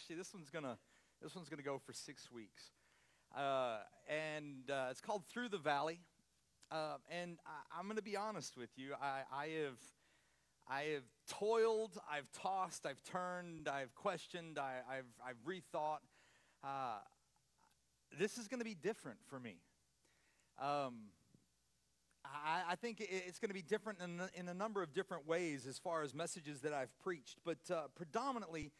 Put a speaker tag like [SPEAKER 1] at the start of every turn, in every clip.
[SPEAKER 1] Actually, this one's gonna this one's gonna go for six weeks, uh, and uh, it's called Through the Valley. Uh, and I, am gonna be honest with you. I, I have I have toiled, I've tossed, I've turned, I've questioned, I, have I've rethought. Uh, this is to be different for me. Um, I, I, think it's going to be different in, in, a number of different ways as far as messages that I've preached, but uh, predominantly,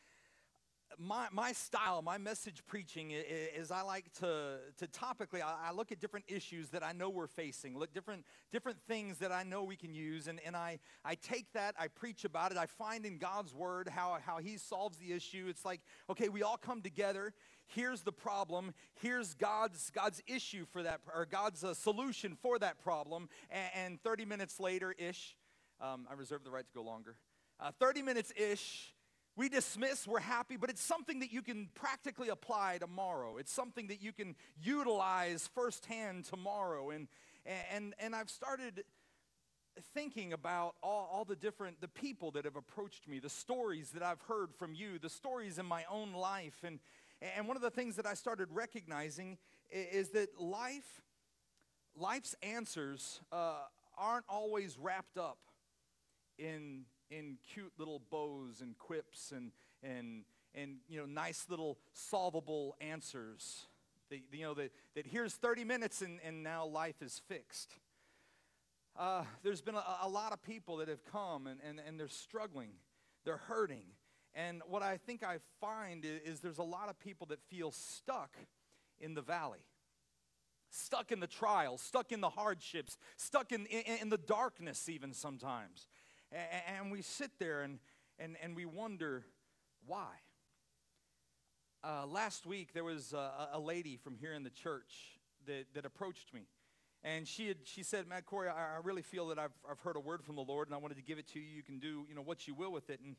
[SPEAKER 1] my, my style, my message preaching is, I like to, to topically, I, I, look at different issues that I know we're facing, look different, different things that I know we can use, and, and I, I take that, I preach about it, I find in God's word how, how he solves the issue. It's like, okay, we all come together, here's the problem, here's God's, God's issue for that, or God's uh, solution for that problem, and, and 30 minutes later-ish, um, I reserve the right to go longer, uh, 30 minutes-ish, we dismiss, we're happy, but it's something that you can practically apply tomorrow. It's something that you can utilize firsthand tomorrow. And, and, and I've started thinking about all, all the different the people that have approached me the stories that i've heard from you the stories in my own life and and one of the things that i started recognizing is that life life's answers uh, aren't always wrapped up in in cute little bows and quips and, and, and you know, nice little solvable answers. That, you know, that, that here's 30 minutes and, and now life is fixed. Uh, there's been a, a, lot of people that have come and, and, and they're struggling, they're hurting. And what I think I find is, is there's a lot of people that feel stuck in the valley stuck in the trials, stuck in the hardships, stuck in, in, in, the darkness, even sometimes. And we sit there and, and, and we wonder why. Uh, last week, there was a, a, lady from here in the church that, that approached me. And she, had, she said, Matt Corey, I, I really feel that I've, I've heard a word from the Lord and I wanted to give it to you. You can do you know, what you will with it. And,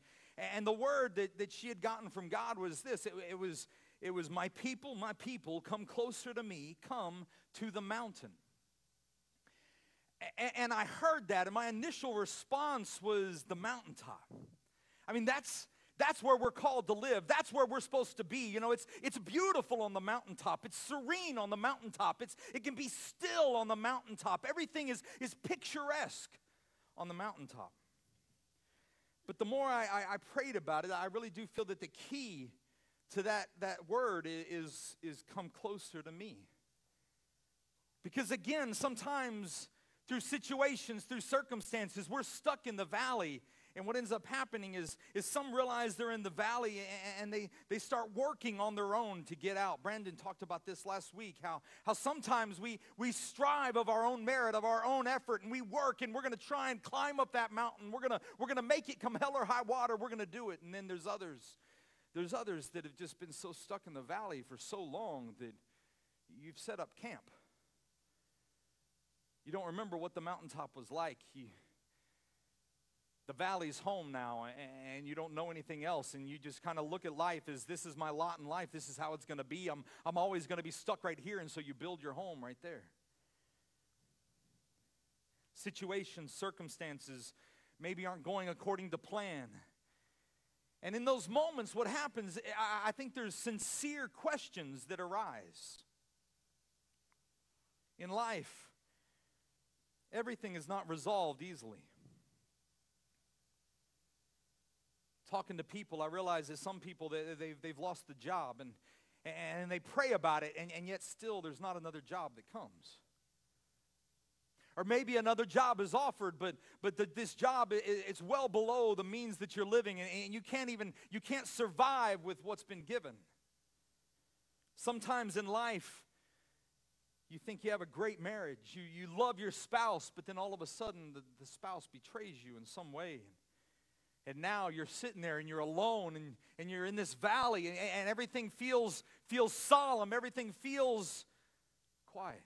[SPEAKER 1] and the word that, that she had gotten from God was this it, it, was, it was, My people, my people, come closer to me, come to the mountain and I heard that, and my initial response was the mountaintop. I mean, that's that's where we're called to live. That's where we're supposed to be. You know, it's it's beautiful on the mountaintop. It's serene on the mountaintop. It's it can be still on the mountaintop. Everything is is picturesque on the mountaintop. But the more I, I, I prayed about it, I really do feel that the key to that, that word is, is come closer to me. Because again, sometimes through situations, through circumstances. We're stuck in the valley. And what ends up happening is, is some realize they're in the valley and they, they start working on their own to get out. Brandon talked about this last week how, how sometimes we, we strive of our own merit, of our own effort, and we work and we're going to try and climb up that mountain. We're to we're going to make it come hell or high water. We're going to do it. And then there's others. There's others that have just been so stuck in the valley for so long that you've set up camp. You don't remember what the mountaintop was like. You, the valley's home now, and you don't know anything else, and you just kind of look at life as this is my lot in life, this is how it's going to be. I'm, I'm always going to be stuck right here, and so you build your home right there. Situations, circumstances maybe aren't going according to plan. And in those moments, what happens, eh, I think there's sincere questions that arise in life everything is not resolved easily. Talking to people, I realize that some people, they, they've, they've lost the job and, and they pray about it, and, and yet still there's not another job that comes. Or maybe another job is offered, but, but the, this job, it, it's well below the means that you're living, and you can't even, you can't survive with what's been given. Sometimes in life, you think you have a great marriage. You, you love your spouse, but then all of a sudden the, the spouse betrays you in some way. And now you're sitting there and you're alone and, and you're in this valley and, and everything feels, feels solemn. Everything feels quiet.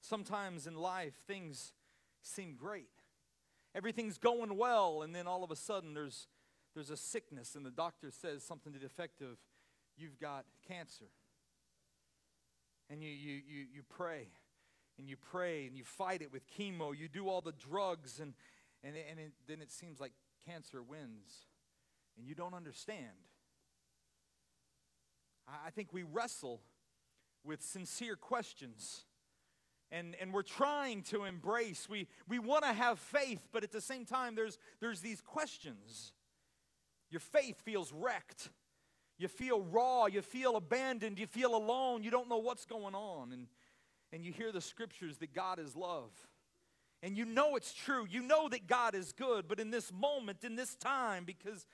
[SPEAKER 1] Sometimes in life, things seem great. Everything's going well, and then all of a sudden there's, there's a sickness, and the doctor says something to the effect of, You've got cancer and you, you, you, you pray and you pray and you fight it with chemo. You do all the drugs, and, and, and it, then it seems like cancer wins. and you don't understand. I think we wrestle with sincere questions. And, and we're trying to embrace. We, we want to have faith, but at the same time, there's, there's these questions. Your faith feels wrecked. You feel raw. You feel abandoned. You feel alone. You don't know what's going on. And, and you hear the scriptures that God is love. And you know it's true. You know that God is good. But in this moment, in this time, because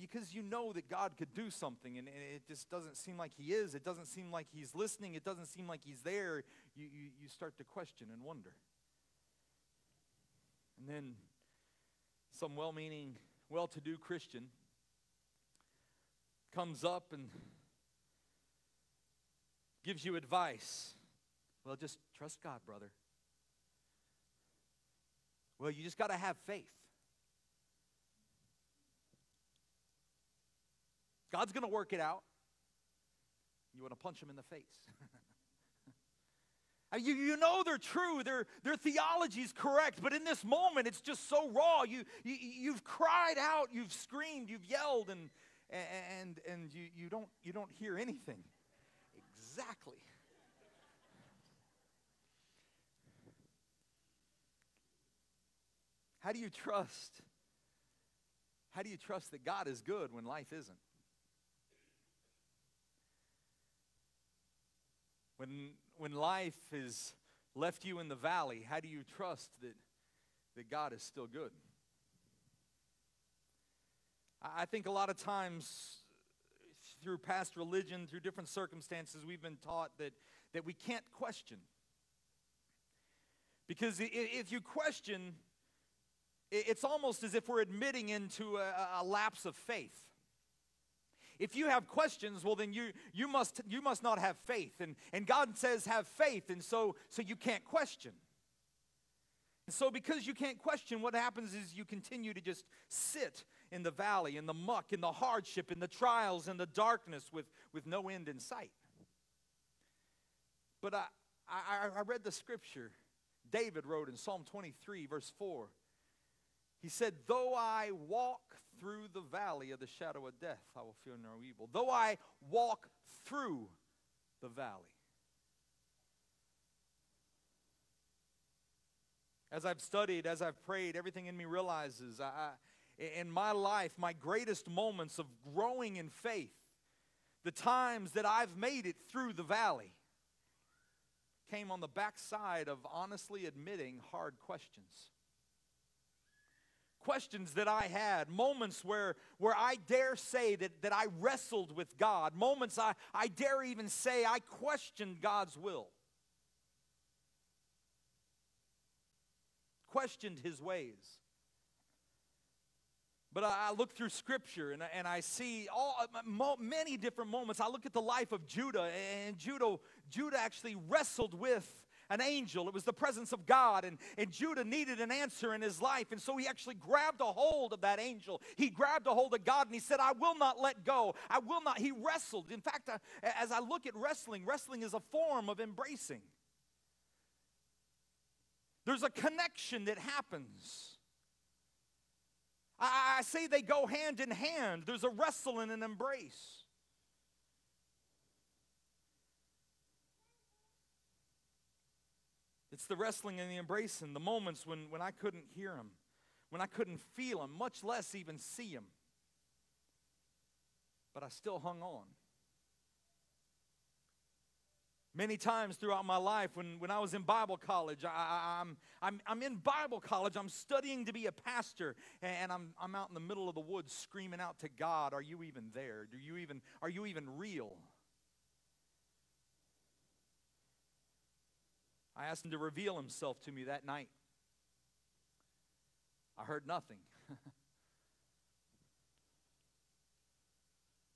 [SPEAKER 1] because you know that God could do something and, it just doesn't seem like He is. It doesn't seem like He's listening. It doesn't seem like He's there. You, you, you start to question and wonder. And then some well meaning, well to do Christian comes up and gives you advice. Well, just trust God, brother. Well, you just got to have faith. God's going to work it out. You want to punch him in the face. you, you know they're true, their, their theology is correct, but in this moment it's just so raw. You, you, you've cried out, you've screamed, you've yelled, and, and, and you, you, don't, you don't hear anything. Exactly. How do you trust? How do you trust that God is good when life isn't? When, when life has left you in the valley, how do you trust that, that God is still good? I think a lot of times through past religion, through different circumstances, we've been taught that, that we can't question. Because if you question, it's almost as if we're admitting into a, a lapse of faith. If you have questions, well, then you, you, must, you must not have faith. And, and God says, have faith, and so, so you can't question. And so, because you can't question, what happens is you continue to just sit in the valley, in the muck, in the hardship, in the trials, in the darkness with, with no end in sight. But I, I, I read the scripture David wrote in Psalm 23, verse 4. He said, Though I walk through the valley of the shadow of death, I will fear no evil. Though I walk through the valley. As I've studied, as I've prayed, everything in me realizes I, in my life, my greatest moments of growing in faith, the times that I've made it through the valley, came on the backside of honestly admitting hard questions questions that I had, moments where, where I dare say that, that I wrestled with God, moments I, I dare even say I questioned God's will, questioned his ways. But I, I look through Scripture and, and I see all uh, many different moments. I look at the life of Judah, and Judah, Judah actually wrestled with an angel. It was the presence of God. And, and Judah needed an answer in his life. And so he actually grabbed a hold of that angel. He grabbed a hold of God and he said, I will not let go. I will not. He wrestled. In fact, uh, as I look at wrestling, wrestling is a form of embracing. There's a connection that happens. I, I say they go hand in hand. There's a wrestle and an embrace. It's the wrestling and the embracing, the moments when, when I couldn't hear him, when I couldn't feel him, much less even see him. But I still hung on. Many times throughout my life, when, when I was in Bible college, I, am I'm, I'm, I'm in Bible college, I'm studying to be a pastor, and I'm, I'm out in the middle of the woods screaming out to God, Are you even there? Do you even, are you even real? I asked him to reveal himself to me that night. I heard nothing.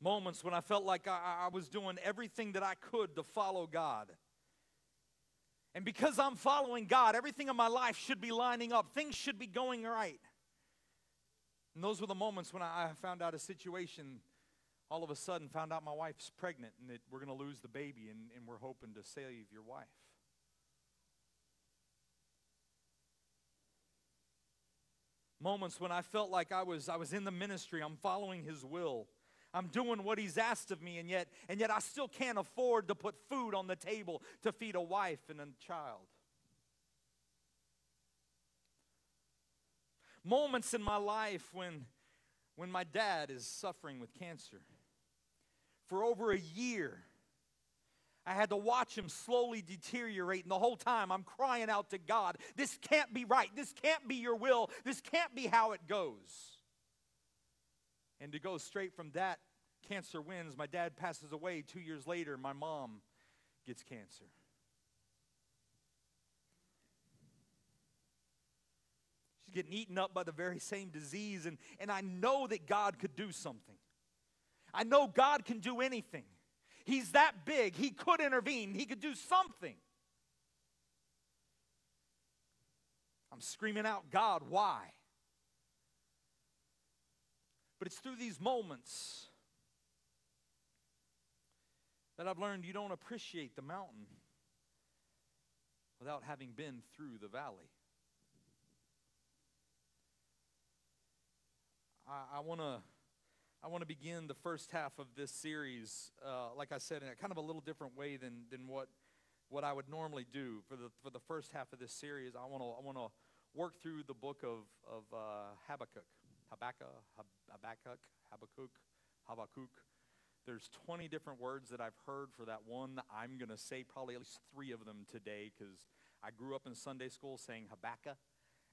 [SPEAKER 1] Moments when I felt like I, I, was doing everything that I could to follow God. And because I'm following God, everything in my life should be lining up, things should be going right. And those were the moments when I found out a situation, all of a sudden, found out my wife's pregnant and that we're going to lose the baby, and, and we're hoping to save your wife. Moments when I felt like I was, I was in the ministry, I'm following His will. I'm doing what he's asked of me, and yet, and yet I still can't afford to put food on the table to feed a wife and a child. Moments in my life when, when my dad is suffering with cancer. For over a year, I had to watch him slowly deteriorate, and the whole time I'm crying out to God, This can't be right. This can't be your will. This can't be how it goes. And to go straight from that, cancer wins. My dad passes away. Two years later, my mom gets cancer. She's getting eaten up by the very same disease, and, and I know that God could do something. I know God can do anything. He's that big. He could intervene, He could do something. I'm screaming out, God, why? But it's through these moments that I've learned you don't appreciate the mountain without having been through the valley. I, I want to. I want to begin the first half of this series, uh, like I said, in a kind of a little different way than, than what, what I would normally do. For the, for the first half of this series, I want to I wanna work through the book of, of uh, Habakkuk. Habakkuk, Habakkuk, Habakkuk, Habakkuk. There's 20 different words that I've heard for that one. I'm going to say probably at least three of them today because I grew up in Sunday school saying Habakkuk,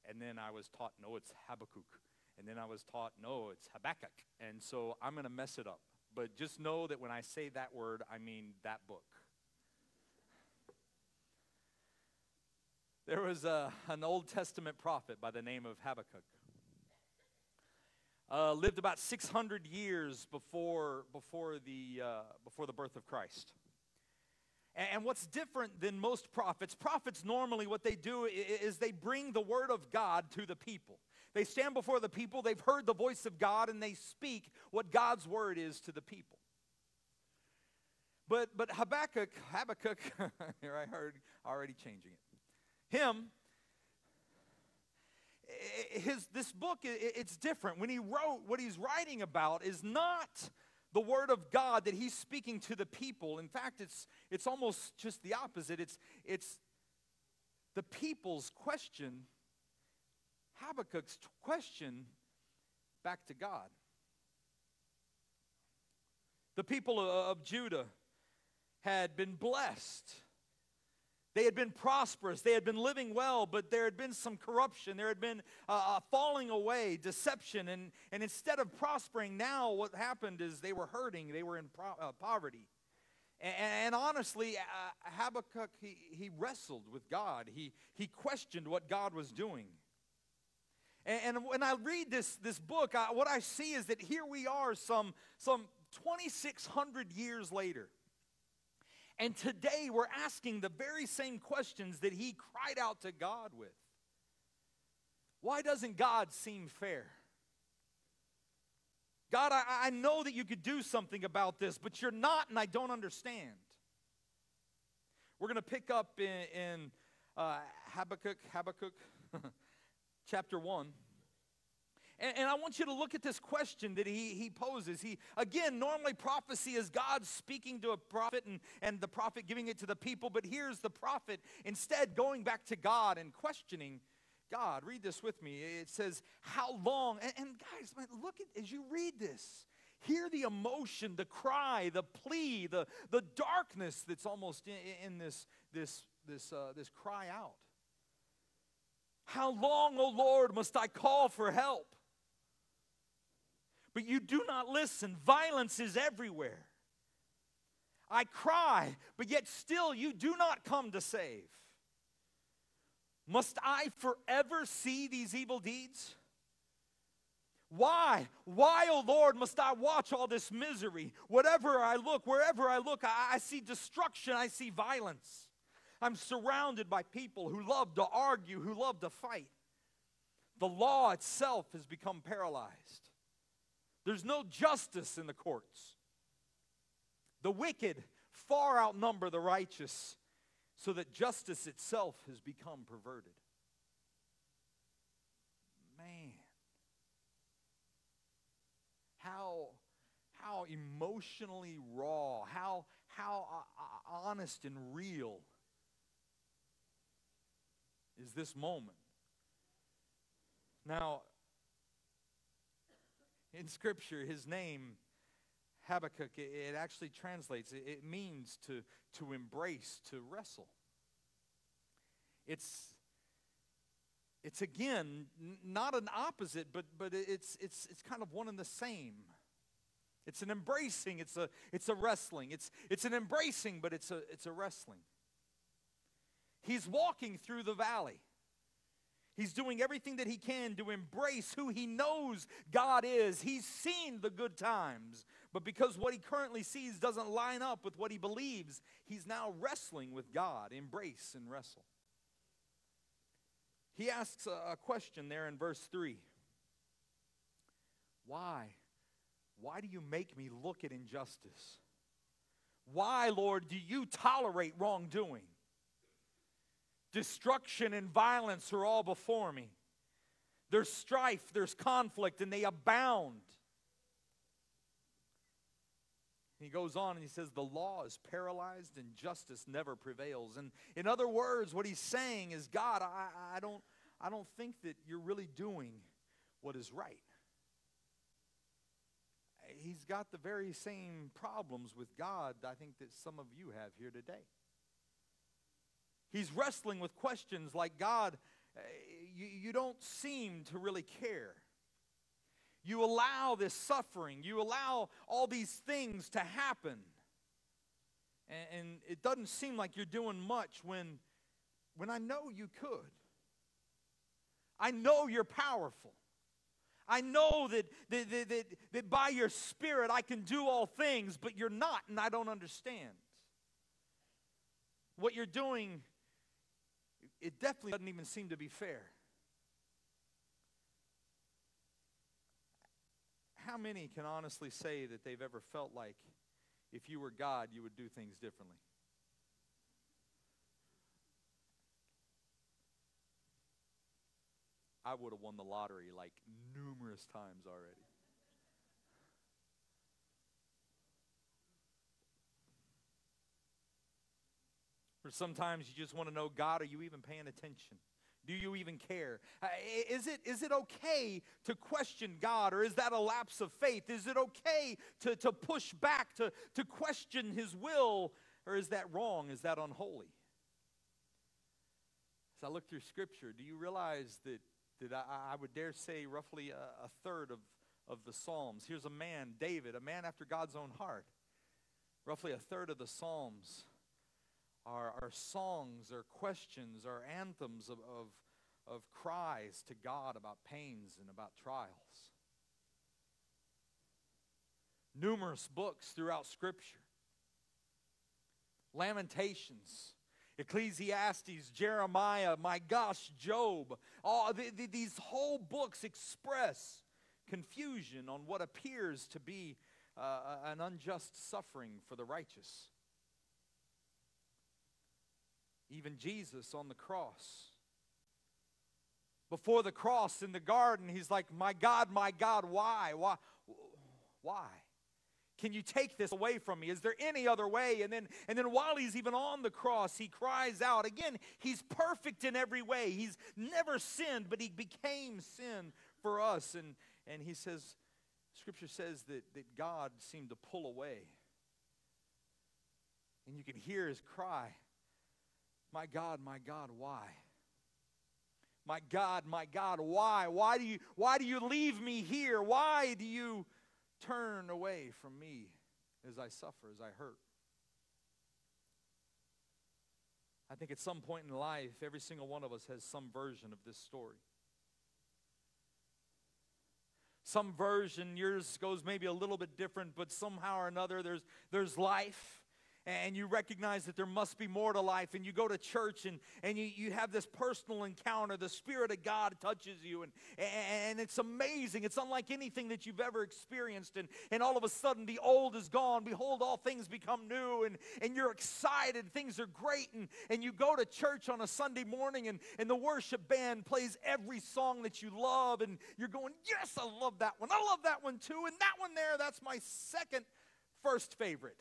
[SPEAKER 1] and then I was taught, no, it's Habakkuk. And then I was taught, no, it's Habakkuk. And so I'm going to mess it up. But just know that when I say that word, I mean that book. There was a, an Old Testament prophet by the name of Habakkuk. Uh, lived about 600 years before, before, the, uh, before the birth of Christ. And, and what's different than most prophets, prophets normally what they do is they bring the word of God to the people. They stand before the people, they've heard the voice of God, and they speak what God's word is to the people. But, but Habakkuk, Habakkuk, here I heard already changing it. Him, his, this book, it's different. When he wrote, what he's writing about is not the word of God that he's speaking to the people. In fact, it's, it's almost just the opposite. It's, it's the people's question, Habakkuk's question back to God. The people of Judah had been blessed they had been prosperous. They had been living well, but there had been some corruption. There had been uh, falling away, deception. And, and instead of prospering, now what happened is they were hurting. They were in pro- uh, poverty. And, and honestly, uh, Habakkuk, he, he wrestled with God. He, he questioned what God was doing. And, and when I read this, this book, I, what I see is that here we are some, some 2,600 years later. And today we're asking the very same questions that he cried out to God with. Why doesn't God seem fair? God, I, I know that you could do something about this, but you're not, and I don't understand. We're going to pick up in, in uh, Habakkuk, Habakkuk, chapter 1. And, and, I want you to look at this question that he, he poses. He again, normally prophecy is God speaking to a prophet and, and the prophet giving it to the people, but here's the prophet instead going back to God and questioning God. Read this with me. It says, How long? And, and guys, look at as you read this. Hear the emotion, the cry, the plea, the, the darkness that's almost in, in this, this, this, uh, this cry out. How long, O oh Lord, must I call for help? But you do not listen. Violence is everywhere. I cry, but yet still you do not come to save. Must I forever see these evil deeds? Why? Why, O oh Lord, must I watch all this misery? Whatever I look, wherever I look, I, I, see destruction, I see violence. I'm surrounded by people who love to argue, who love to fight. The law itself has become paralyzed. There's no justice in the courts. The wicked far outnumber the righteous, so that justice itself has become perverted. Man, how, how emotionally raw, how, how uh, uh, honest and real is this moment. Now, in Scripture, his name, Habakkuk, it actually translates, it means to, to embrace, to wrestle. It's, it's again not an opposite, but, but it's, it's, it's kind of one and the same. It's an embracing, it's a, it's a wrestling. It's, it's an embracing, but it's a, it's a wrestling. He's walking through the valley. He's doing everything that he can to embrace who he knows God is. He's seen the good times, but because what he currently sees doesn't line up with what he believes, he's now wrestling with God. Embrace and wrestle. He asks a question there in verse 3 Why? Why do you make me look at injustice? Why, Lord, do you tolerate wrongdoing? Destruction and violence are all before me. There's strife, there's conflict, and they abound. He goes on and he says, The law is paralyzed and justice never prevails. And in other words, what he's saying is, God, I, I, don't, I don't think that you're really doing what is right. He's got the very same problems with God, I think, that some of you have here today. He's wrestling with questions like God, eh, you, you don't seem to really care. You allow this suffering, you allow all these things to happen. And, and it doesn't seem like you're doing much when, when I know you could. I know you're powerful. I know that, that, that, that, that by your spirit I can do all things, but you're not, and I don't understand. What you're doing it definitely doesn't even seem to be fair. How many can honestly say that they've ever felt like if you were God, you would do things differently? I would have won the lottery like numerous times already. Or sometimes you just want to know, God, are you even paying attention? Do you even care? Uh, is it, is it okay to question God, or is that a lapse of faith? Is it okay to, to push back, to, to question His will, or is that wrong? Is that unholy? As I look through Scripture, do you realize that, that I, I would dare say roughly a, a third of, of the Psalms? Here's a man, David, a man after God's own heart. Roughly a third of the Psalms our, our songs, our questions, our anthems of, of, of cries to God about pains and about trials. Numerous books throughout Scripture. Lamentations, Ecclesiastes, Jeremiah, my gosh, Job. All the, the, these whole books express confusion on what appears to be uh, an unjust suffering for the righteous. Even Jesus on the cross. Before the cross in the garden, he's like, My God, my God, why? Why? Why? Can you take this away from me? Is there any other way? And then, and then while he's even on the cross, he cries out. Again, he's perfect in every way. He's never sinned, but he became sin for us. And, and he says, Scripture says that, that God seemed to pull away. And you can hear his cry my God, my God, why? My God, my God, why? Why do you why do you leave me here? Why do you turn away from me as I suffer, as I hurt? I think at some point in life, every single one of us has some version of this story. Some version, yours goes maybe a little bit different, but somehow or another, there's, there's life and you recognize that there must be more to life and you go to church and, and you, you have this personal encounter the spirit of god touches you and, and it's amazing. It's unlike anything that you've ever experienced and, and all of a sudden the old is gone. Behold all things become new and, and you're excited. Things are great and, and you go to church on a sunday morning and, and the worship band plays every song that you love and you're going yes i love that one. I love that one too and that one there that's my second first favorite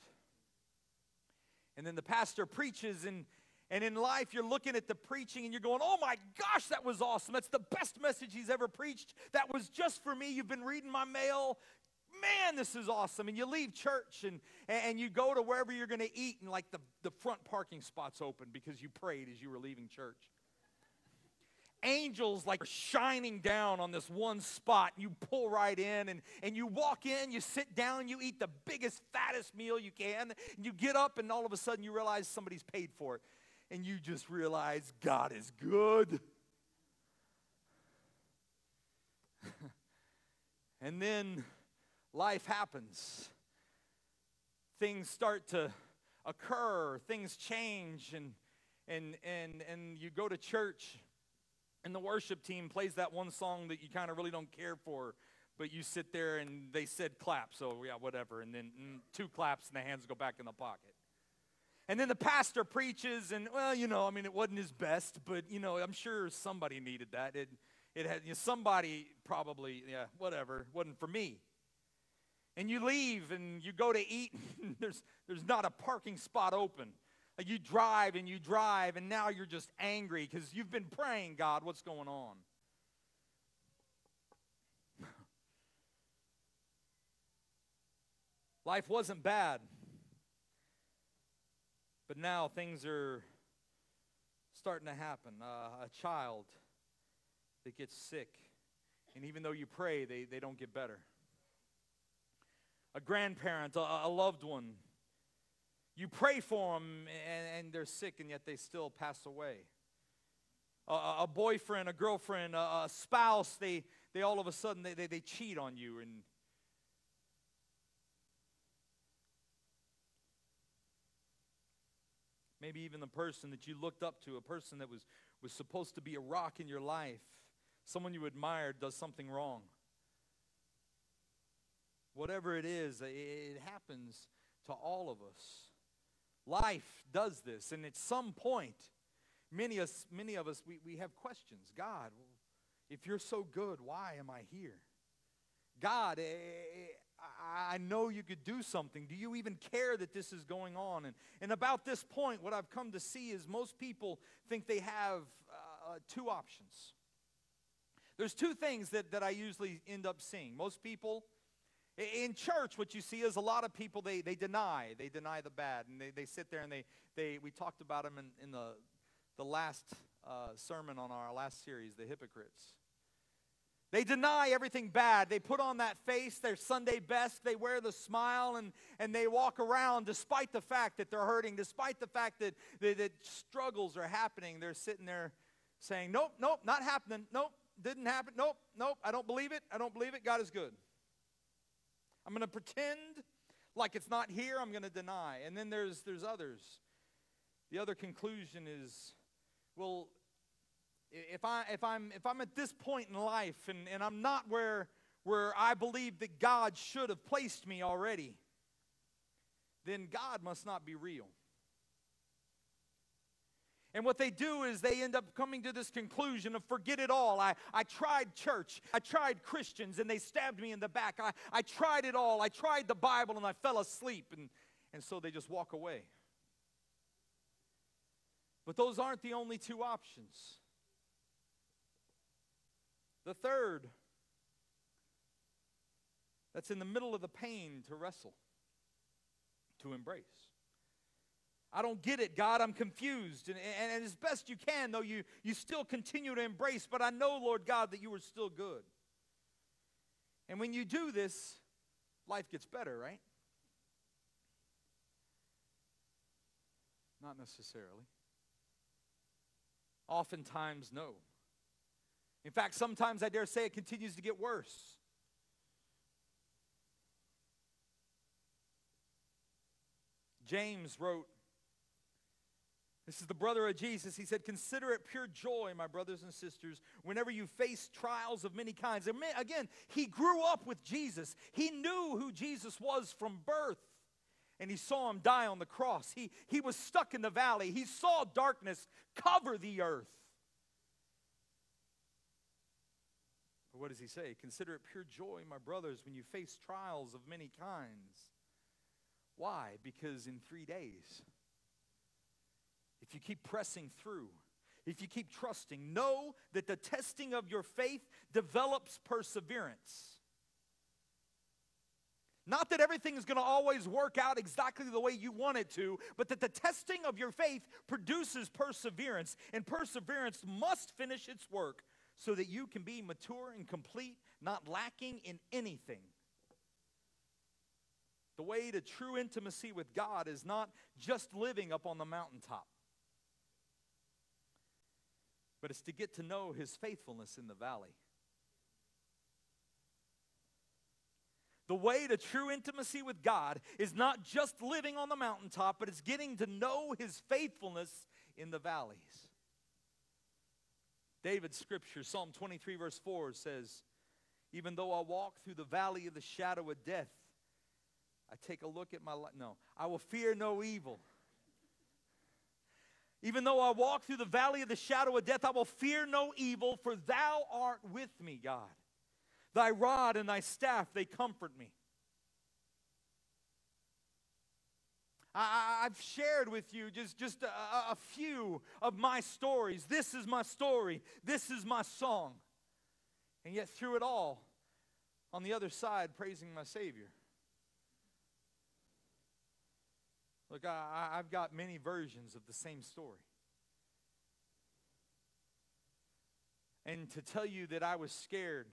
[SPEAKER 1] and then the pastor preaches, and, and in life, you're looking at the preaching and you're going, oh my gosh, that was awesome. That's the best message he's ever preached. That was just for me. You've been reading my mail. Man, this is awesome. And you leave church and, and you go to wherever you're going to eat, and like the, the front parking spot's open because you prayed as you were leaving church angels like shining down on this one spot. You pull right in and, and you walk in, you sit down, you eat the biggest, fattest meal you can. And you get up, and all of a sudden you realize somebody's paid for it. And you just realize God is good. and then life happens. Things start to occur, things change, and, and, and, and you go to church and the worship team plays that one song that you kind of really don't care for, but you sit there and they said clap, so yeah, whatever. And then mm, two claps and the hands go back in the pocket. And then the pastor preaches, and well, you know, I mean, it wasn't his best, but you know, I'm sure somebody needed that. It, it had you know, somebody probably, yeah, whatever. Wasn't for me. And you leave and you go to eat. there's there's not a parking spot open. You drive and you drive, and now you're just angry because you've been praying, God, what's going on? Life wasn't bad, but now things are starting to happen. Uh, a child that gets sick, and even though you pray, they, they don't get better. A grandparent, a, a loved one you pray for them and, and they're sick and yet they still pass away. A, a boyfriend, a girlfriend, a, a, spouse, they, they all of a sudden they, they, they cheat on you and maybe even the person that you looked up to, a person that was, was supposed to be a rock in your life, someone you admired does something wrong. Whatever it is, it happens to all of us. Life does this, and at some point, many, of us, many of us, we, we have questions. God, if you're so good, why am I here? God, eh, I know you could do something. Do you even care that this is going on? And, and about this point, what I've come to see is most people think they have uh, two options. There's two things that, that I usually end up seeing. Most people in church, what you see is a lot of people, they, they deny. They deny the bad. And they, they sit there and they, they we talked about them in, in the, the last uh, sermon on our last series, the hypocrites. They deny everything bad. They put on that face, their Sunday best. They wear the smile and, and they walk around despite the fact that they're hurting, despite the fact that, that, that struggles are happening. They're sitting there saying, Nope, nope, not happening. Nope, didn't happen. Nope, nope, I don't believe it. I don't believe it. God is good. I'm going to pretend like it's not here. I'm going to deny. And then there's, there's others. The other conclusion is, well, if, I, if, I'm, if I'm at this point in life and, and I'm not where, where I believe that God should have placed me already, then God must not be real. And what they do is they end up coming to this conclusion of forget it all. I, I tried church, I tried Christians, and they stabbed me in the back. I, I tried it all. I tried the Bible, and I fell asleep. And, and so they just walk away. But those aren't the only two options. The third, that's in the middle of the pain to wrestle, to embrace. I don't get it, God. I'm confused. And, and, and, as best you can, though, you, you still continue to embrace. But I know, Lord God, that you are still good. And when you do this, life gets better, right? Not necessarily. Oftentimes, no. In fact, sometimes I dare say it continues to get worse. James wrote, this is the brother of Jesus. He said, Consider it pure joy, my brothers and sisters, whenever you face trials of many kinds. Again, he grew up with Jesus. He knew who Jesus was from birth. And he saw him die on the cross. He, he was stuck in the valley. He saw darkness cover the earth. But what does he say? Consider it pure joy, my brothers, when you face trials of many kinds. Why? Because in three days, if you keep pressing through, if you keep trusting, know that the testing of your faith develops perseverance. Not that everything is going to always work out exactly the way you want it to, but that the testing of your faith produces perseverance, and perseverance must finish its work so that you can be mature and complete, not lacking in anything. The way to true intimacy with God is not just living up on the mountaintop but it's to get to know his faithfulness in the valley. The way to true intimacy with God is not just living on the mountaintop, but it's getting to know his faithfulness in the valleys. David's scripture, Psalm 23, verse 4 says, Even though I walk through the valley of the shadow of death, I take a look at my life. No, I will fear no evil even though I walk through the valley of the shadow of death, I will fear no evil, for thou art with me, God. Thy rod and thy staff, they comfort me. I, have shared with you just, just a, a few of my stories. This is my story. This is my song. And yet, through it all, on the other side, praising my Savior. Look, I, I've got many versions of the same story. And to tell you that I was scared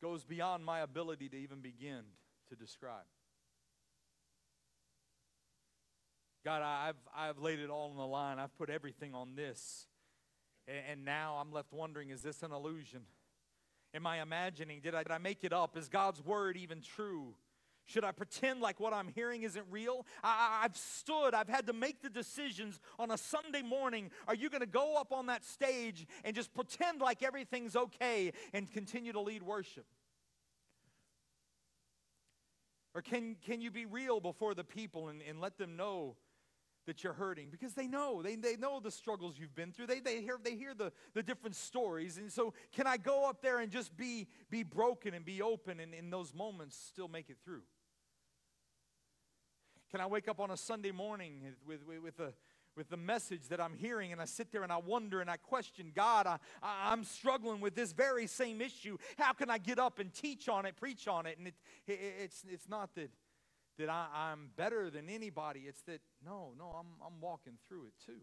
[SPEAKER 1] goes beyond my ability to even begin to describe. God, I've, I've laid it all on the line. I've put everything on this. And, and now I'm left wondering is this an illusion? Am I imagining? Did I, did I make it up? Is God's word even true? Should I pretend like what I'm hearing isn't real? I, have stood, I've had to make the decisions on a Sunday morning. Are you going to go up on that stage and just pretend like everything's okay and continue to lead worship? Or can, can you be real before the people and, and let them know that you're hurting? Because they know. They, they know the struggles you've been through. They, they hear, they hear the, the different stories. And so can I go up there and just be, be broken and be open and in those moments still make it through? Can I wake up on a Sunday morning with, with, with, with the message that I'm hearing and I sit there and I wonder and I question God, I, I, am struggling with this very same issue. How can I get up and teach on it, preach on it? And it, it, it's, it's not that, that I, I'm better than anybody, it's that, no, no, I'm, I'm walking through it too.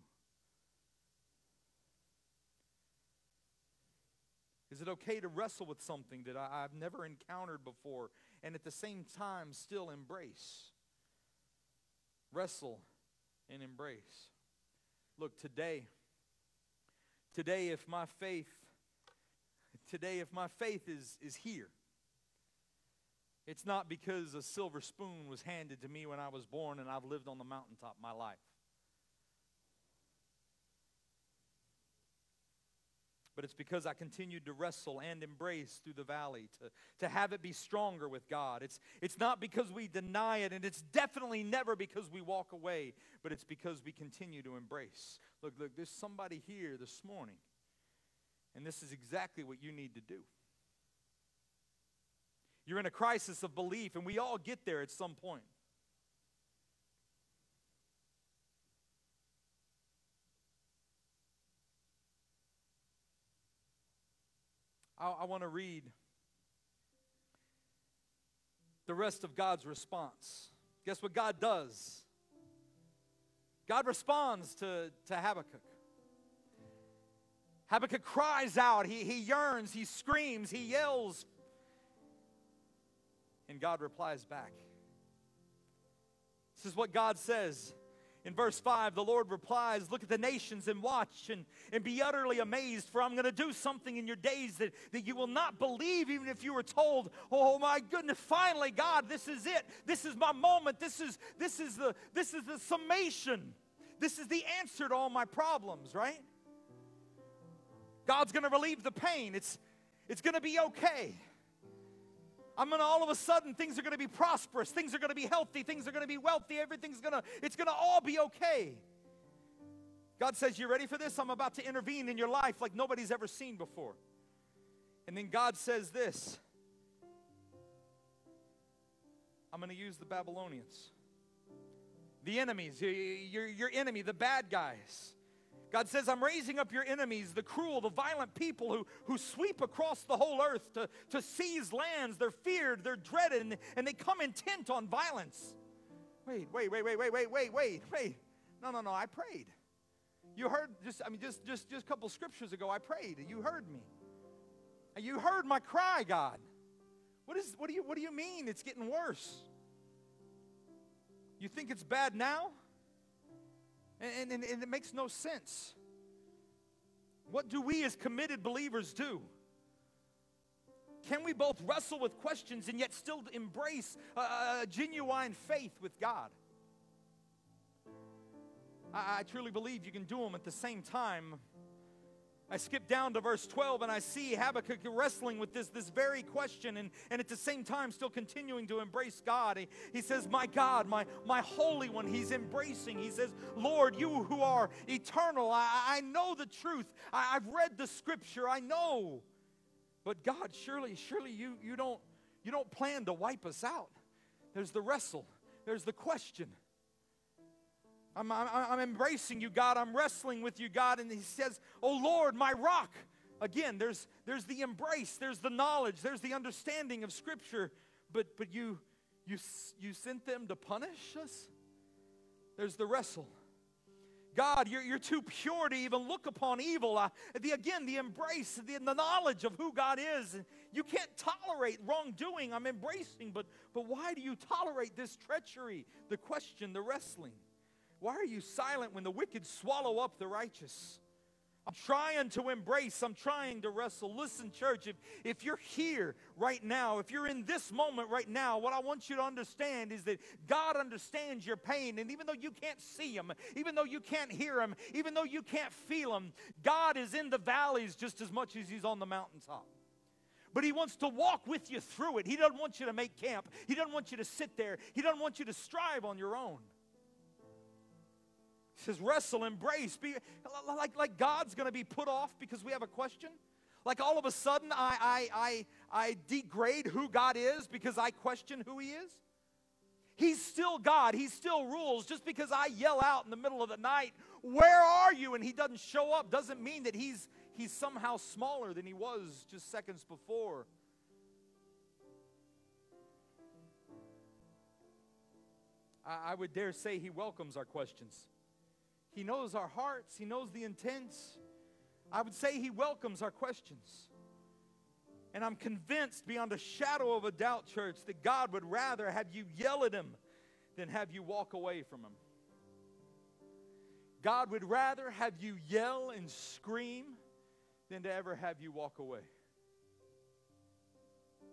[SPEAKER 1] Is it okay to wrestle with something that I, have never encountered before and at the same time still embrace? Wrestle, and embrace. Look, today, today, if my faith, today, if my faith is, is here, it's not because a silver spoon was handed to me when I was born and I've lived on the mountaintop my life. But it's because I continued to wrestle and embrace through the valley, to, to have it be stronger with God. It's, it's not because we deny it, and it's definitely never because we walk away, but it's because we continue to embrace. Look, look, there's somebody here this morning, and this is exactly what you need to do. You're in a crisis of belief, and we all get there at some point. I, I want to read the rest of God's response. Guess what God does? God responds to, to Habakkuk. Habakkuk cries out, he, he yearns, he screams, he yells. And God replies back. This is what God says In verse 5, the Lord replies, Look at the nations and watch and, and be utterly amazed, for I'm going to do something in your days that, that you will not believe, even if you were told, Oh my goodness, finally, God, this is it. This is my moment. This is, this is, the, this is the summation. This is the answer to all my problems, right? God's going to relieve the pain. It's, it's going to be okay. I'm gonna all of a sudden things are gonna be prosperous, things are gonna be healthy, things are gonna be wealthy, everything's gonna, it's gonna all be okay. God says, You ready for this? I'm about to intervene in your life like nobody's ever seen before. And then God says this I'm gonna use the Babylonians, the enemies, your, your enemy, the bad guys. God says, I'm raising up your enemies, the cruel, the violent people who, who sweep across the whole earth to, to seize lands. They're feared, they're dreaded, and, and they come intent on violence. Wait, wait, wait, wait, wait, wait, wait, wait, wait. No, no, no, I prayed. You heard just, I mean, just just just a couple scriptures ago, I prayed. You heard me. You heard my cry, God. What is what do you what do you mean it's getting worse? You think it's bad now? And, and, and, it makes no sense. What do we as committed believers do? Can we both wrestle with questions and yet still embrace a, a genuine faith with God? I, I truly believe you can do them at the same time I skip down to verse 12 and I see Habakkuk wrestling with this, this very question and, and at the same time still continuing to embrace God. He, he says, My God, my, my Holy One, he's embracing. He says, Lord, you who are eternal, I, I know the truth. I, I've read the scripture, I know. But God, surely, surely you, you, don't, you don't plan to wipe us out. There's the wrestle, there's the question. I'm, I'm, I'm embracing you, God. I'm wrestling with you, God. And he says, Oh Lord, my rock. Again, there's, there's the embrace, there's the knowledge, there's the understanding of Scripture. But, but you, you, you sent them to punish us? There's the wrestle. God, you're, you're too pure to even look upon evil. The, again, the embrace, the, the knowledge of who God is. You can't tolerate wrongdoing. I'm embracing, but, but why do you tolerate this treachery? The question, the wrestling. Why are you silent when the wicked swallow up the righteous? I'm trying to embrace, I'm trying to wrestle. Listen, church, if, if you're here right now, if you're in this moment right now, what I want you to understand is that God understands your pain. And even though you can't see Him, even though you can't hear Him, even though you can't feel Him, God is in the valleys just as much as He's on the mountaintop. But He wants to walk with you through it. He doesn't want you to make camp, He doesn't want you to sit there, He doesn't want you to strive on your own. Says, wrestle, embrace. Be, like, like God's going to be put off because we have a question. Like all of a sudden, I, I, I, I degrade who God is because I question who He is. He's still God. He still rules. Just because I yell out in the middle of the night, Where are you? and He doesn't show up, doesn't mean that He's, he's somehow smaller than He was just seconds before. I would dare say He welcomes our questions. He knows our hearts, He knows the intents. I would say He welcomes our questions. And I'm convinced beyond a shadow of a doubt, church, that God would rather have you yell at Him than have you walk away from Him. God would rather have you yell and scream than to ever have you walk away.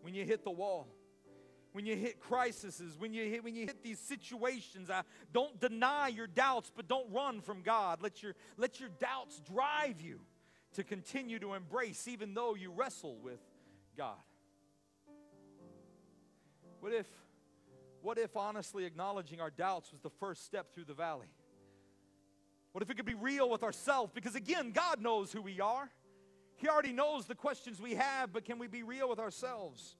[SPEAKER 1] When you hit the wall, when you hit crises, when you hit, when you hit these situations, uh, don't deny your doubts, but don't run from God. Let your, let your doubts drive you to continue to embrace, even though you wrestle with God. What if, what if honestly acknowledging our doubts was the first step through the valley? What if it could be real with ourselves? Because again, God knows who we are. He already knows the questions we have, but can we be real with ourselves?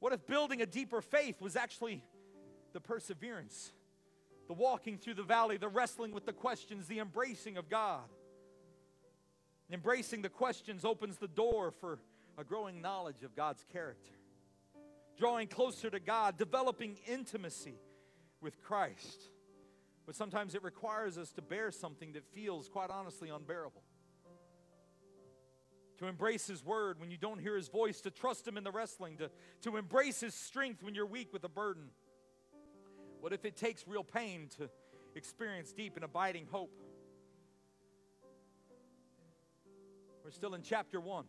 [SPEAKER 1] What if building a deeper faith was actually the perseverance, the walking through the valley, the wrestling with the questions, the embracing of God? Embracing the questions opens the door for a growing knowledge of God's character, drawing closer to God, developing intimacy with Christ. But sometimes it requires us to bear something that feels, quite honestly, unbearable to embrace His word when you don't hear His voice, to trust Him in the wrestling, to, to embrace His strength when you're weak with a burden? What if it takes real pain to experience deep and abiding hope. We're still in chapter 1.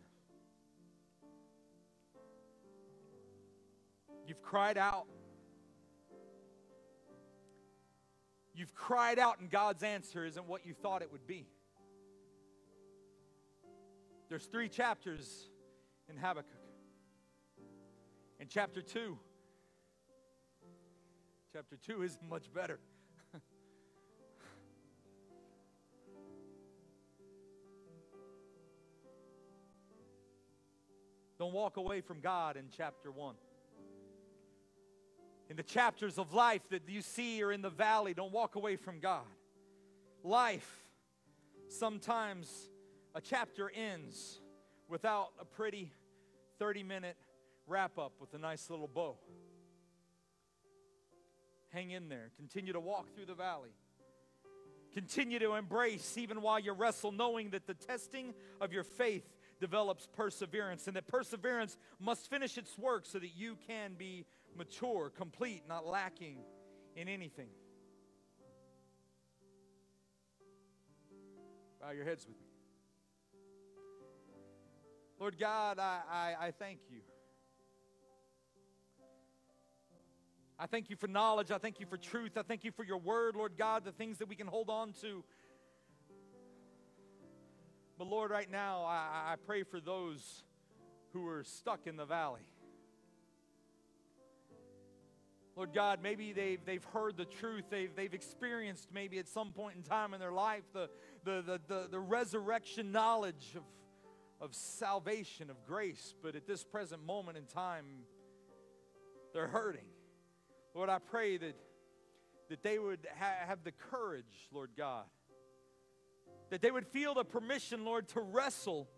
[SPEAKER 1] You've cried out. You've cried out, and God's answer isn't what you thought it would be. There's three chapters in Habakkuk. In chapter 2, chapter 2 is much better. Don't walk away from God in chapter 1. In the chapters of life that you see or in the valley, don't walk away from God. Life, sometimes a chapter ends without a pretty 30 minute wrap up with a nice little bow. Hang in there. Continue to walk through the valley. Continue to embrace even while you wrestle, knowing that the testing of your faith develops perseverance, and that perseverance must finish its work so that you can be mature, complete, not lacking in anything. Bow your heads with me. Lord God, I, I, I thank you. I thank you for knowledge. I thank you for truth. I thank you for your word, Lord God, the things that we can hold on to. But Lord, right now, I, I pray for those who are stuck in the valley. Lord God, maybe they've, they've heard the truth. They've, they've experienced maybe at some point in time in their life the, the, the, the, the resurrection knowledge of, of salvation, of grace. But at this present moment in time, they're hurting. Lord, I pray that, that they would ha- have the courage, Lord God, that they would feel the permission, Lord, to wrestle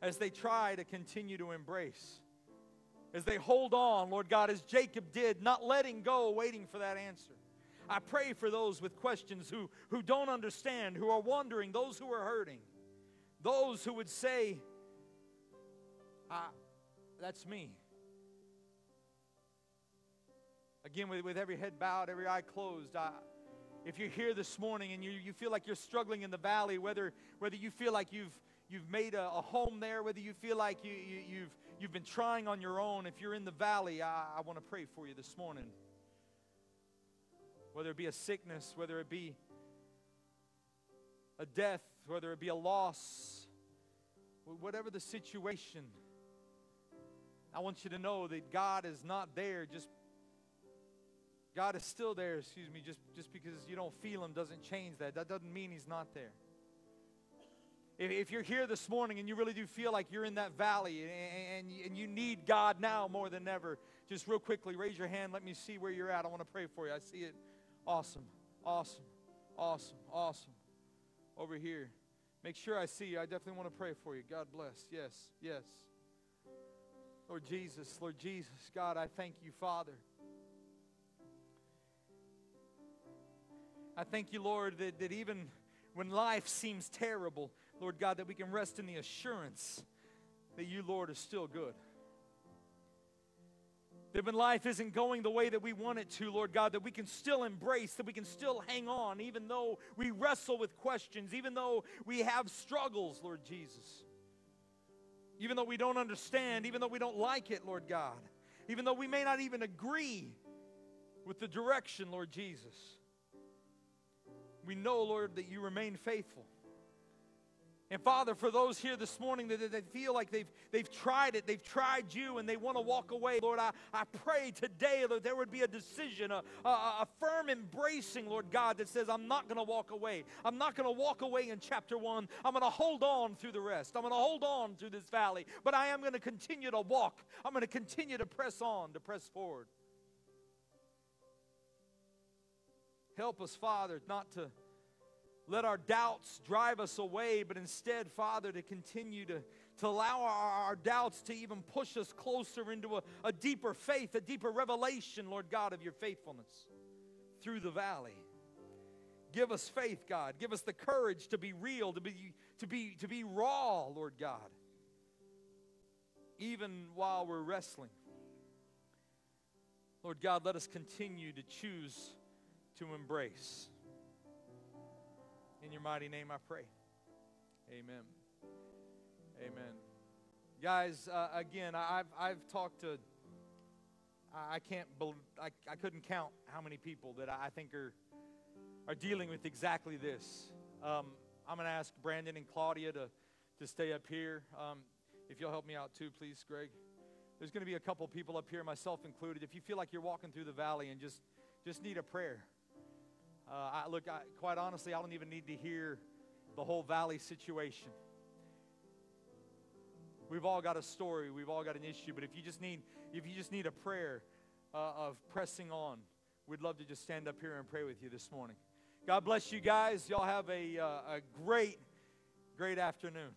[SPEAKER 1] as they try to continue to embrace. As they hold on, Lord God, as Jacob did, not letting go, waiting for that answer. I pray for those with questions who, who don't understand, who are wondering, those who are hurting, those who would say, ah, That's me. Again, with, with every head bowed, every eye closed, I, if you're here this morning and you, you feel like you're struggling in the valley, whether, whether you feel like you've, you've made a, a home there, whether you feel like you, you, you've, you've been trying on your own, if you're in the valley, I, I want to pray for you this morning. Whether it be a sickness, whether it be a death, whether it be a loss, whatever the situation, I want you to know that God is not there just God is still there, excuse me, just, just because you don't feel Him doesn't change that. That doesn't mean He's not there. If, if you're here this morning and you really do feel like you're in that valley and, and, and you need God now more than ever, just real quickly raise your hand. Let me see where you're at. I want to pray for you. I see it. Awesome, awesome, awesome, awesome. Over here. Make sure I see you. I definitely want to pray for you. God bless. Yes, yes. Lord Jesus, Lord Jesus, God, I thank you, Father. I thank you, Lord, that, that even when life seems terrible, Lord God, that we can rest in the assurance that you, Lord, are still good. That when life isn't going the way that we want it to, Lord God, that we can still embrace, that we can still hang on, even though we wrestle with questions, even though we have struggles, Lord Jesus. Even though we don't understand, even though we don't like it, Lord God. Even though we may not even agree with the direction, Lord Jesus we know, Lord, that you remain faithful. And Father, for those here this morning that, that feel like they've, they've tried it, they've tried you, and they want to walk away, Lord, I, I pray today that there would be a decision, a, a, a firm embracing, Lord God, that says, I'm not going to walk away. I'm not going to walk away in chapter one. I'm going to hold on through the rest. I'm going to hold on through this valley, but I am going to continue to walk. I'm going to continue to press on, to press forward. Help us, Father, not to let our doubts drive us away, but instead, Father, to continue to, to allow our, our doubts to even push us closer into a, a deeper faith, a deeper revelation, Lord God, of your faithfulness through the valley. Give us faith, God. Give us the courage to be real, to be, to be, to be raw, Lord God, even while we're wrestling. Lord God, let us continue to choose to embrace. In your mighty name I pray. Amen. Amen. Guys, uh, again, I've, I've talked to, I can't, I, I couldn't count how many people that I think are, are dealing with exactly this. Um, I'm going to ask Brandon and Claudia to, to stay up here. Um, if you'll help me out too, please, Greg. There's going to be a couple people up here, myself included. If you feel like you're walking through the valley and just, just need a prayer, uh, I, look, I, quite honestly, I don't even need to hear the whole valley situation. We've all got a story. We've all got an issue. But if you just need, if you just need a prayer uh, of pressing on, we'd love to just stand up here and pray with you this morning. God bless you guys. Y'all have a, uh, a great, great afternoon.